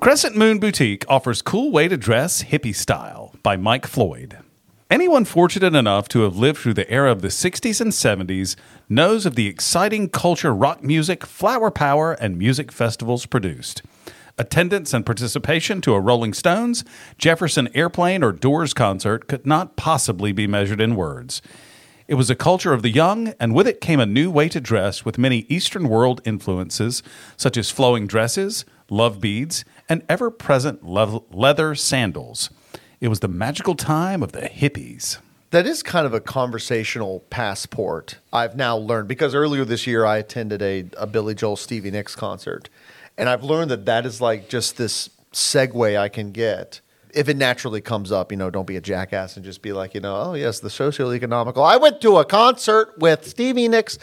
Crescent Moon Boutique offers Cool Way to Dress Hippie Style by Mike Floyd. Anyone fortunate enough to have lived through the era of the 60s and 70s knows of the exciting culture rock music, flower power, and music festivals produced. Attendance and participation to a Rolling Stones, Jefferson Airplane, or Doors concert could not possibly be measured in words. It was a culture of the young, and with it came a new way to dress with many Eastern world influences, such as flowing dresses, love beads, and ever present leather sandals. It was the magical time of the hippies. That is kind of a conversational passport. I've now learned because earlier this year I attended a, a Billy Joel Stevie Nicks concert, and I've learned that that is like just this segue I can get if it naturally comes up. You know, don't be a jackass and just be like, you know, oh yes, the socio-economical. I went to a concert with Stevie Nicks,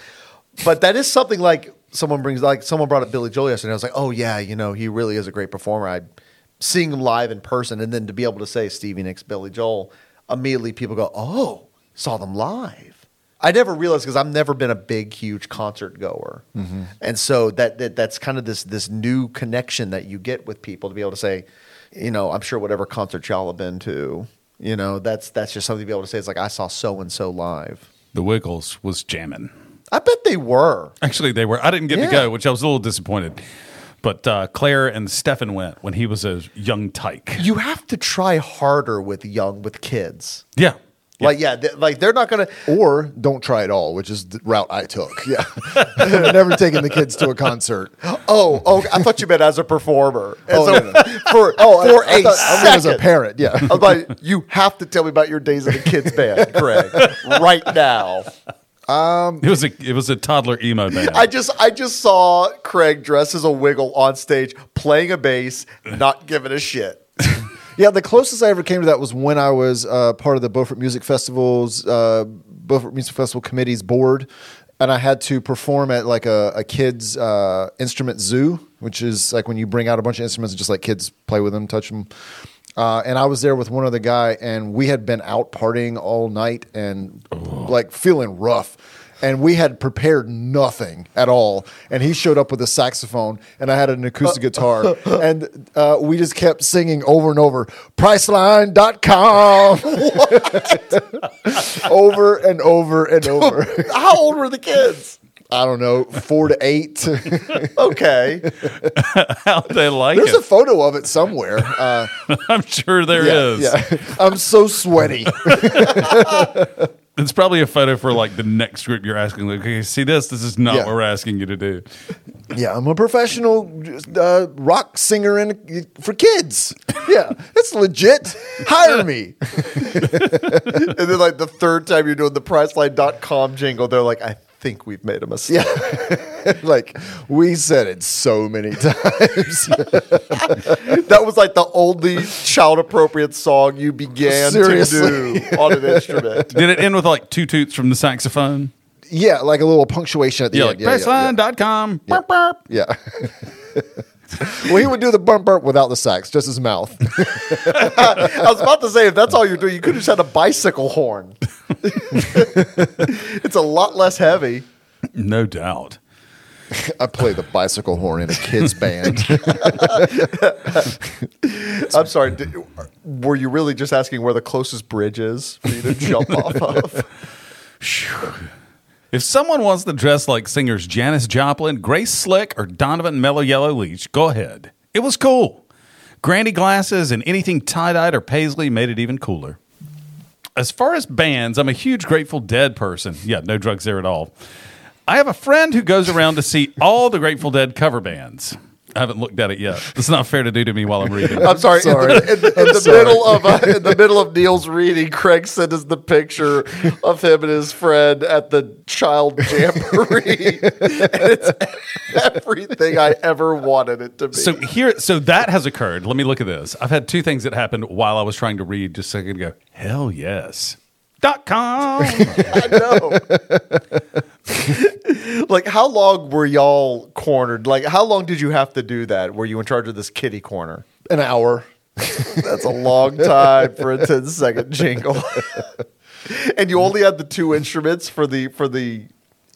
but that is something like someone brings like someone brought up Billy Joel yesterday. I was like, oh yeah, you know, he really is a great performer. I seeing him live in person, and then to be able to say Stevie Nicks, Billy Joel, immediately people go, "Oh, saw them live." I never realized because I've never been a big, huge concert goer, mm-hmm. and so that, that that's kind of this this new connection that you get with people to be able to say, you know, I'm sure whatever concert y'all have been to, you know, that's that's just something to be able to say. It's like I saw so and so live. The Wiggles was jamming. I bet they were. Actually, they were. I didn't get yeah. to go, which I was a little disappointed. But uh, Claire and Stefan went when he was a young tyke. You have to try harder with young with kids. Yeah. Like yeah, they, like they're not gonna or don't try at all, which is the route I took. Yeah, never taking the kids to a concert. Oh, oh, I thought you meant as a performer. oh, so no, no. for oh, for I, a thought, second, I mean as a parent. Yeah, I was like, you have to tell me about your days in a kids band, Greg, right now. Um, it was a it was a toddler emo band. I just I just saw Craig dressed as a wiggle on stage playing a bass, not giving a shit. yeah, the closest I ever came to that was when I was uh, part of the Beaufort Music Festival's uh, Beaufort Music Festival committee's board, and I had to perform at like a, a kids uh, instrument zoo, which is like when you bring out a bunch of instruments and just like kids play with them, touch them. Uh, and I was there with one other guy, and we had been out partying all night and oh. like feeling rough. And we had prepared nothing at all. And he showed up with a saxophone, and I had an acoustic guitar. And uh, we just kept singing over and over Priceline.com. over and over and over. How old were the kids? I don't know, four to eight. okay. How they like There's it. a photo of it somewhere. Uh, I'm sure there yeah, is. Yeah. I'm so sweaty. it's probably a photo for like the next group you're asking. Like, okay, see this? This is not yeah. what we're asking you to do. Yeah, I'm a professional uh, rock singer and for kids. Yeah, it's legit. Hire me. and then, like the third time you're doing the Priceline.com jingle, they're like, I think we've made a mistake. Yeah. like we said it so many times. that was like the only child appropriate song you began Seriously. to do on an instrument. Did it end with like two toots from the saxophone? Yeah, like a little punctuation at the yeah, end. Like, yeah, Priceline.com. Yeah, burp, burp. yeah. well, he would do the burp burp without the sax, just his mouth. I was about to say, if that's all you're doing, you could have just had a bicycle horn. it's a lot less heavy. No doubt. I play the bicycle horn in a kids band. I'm sorry. Did, were you really just asking where the closest bridge is for you to jump off of? If someone wants to dress like singers Janis Joplin, Grace Slick, or Donovan Mellow Yellow Leitch, go ahead. It was cool. Granny glasses and anything tie dyed or paisley made it even cooler. As far as bands, I'm a huge Grateful Dead person. Yeah, no drugs there at all. I have a friend who goes around to see all the Grateful Dead cover bands. I haven't looked at it yet. It's not fair to do to me while I'm reading. I'm sorry. sorry. In the, in the, in the middle of uh, in the middle of Neil's reading, Craig sent us the picture of him and his friend at the child jamboree, and it's everything I ever wanted it to be. So here, so that has occurred. Let me look at this. I've had two things that happened while I was trying to read just a second ago. Hell yes dot com. I know. like, how long were y'all cornered? Like, how long did you have to do that? Were you in charge of this kitty corner? An hour. That's a long time for a 10 second jingle. and you only had the two instruments for the for the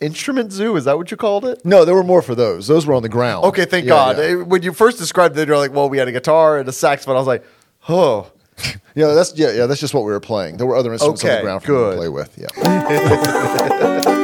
instrument zoo. Is that what you called it? No, there were more for those. Those were on the ground. Okay, thank Yeah, God. Yeah. When you first described it, you're like, well, we had a guitar and a saxophone. I was like, oh. Yeah, that's yeah, yeah. That's just what we were playing. There were other instruments on the ground for good. to play with. Yeah.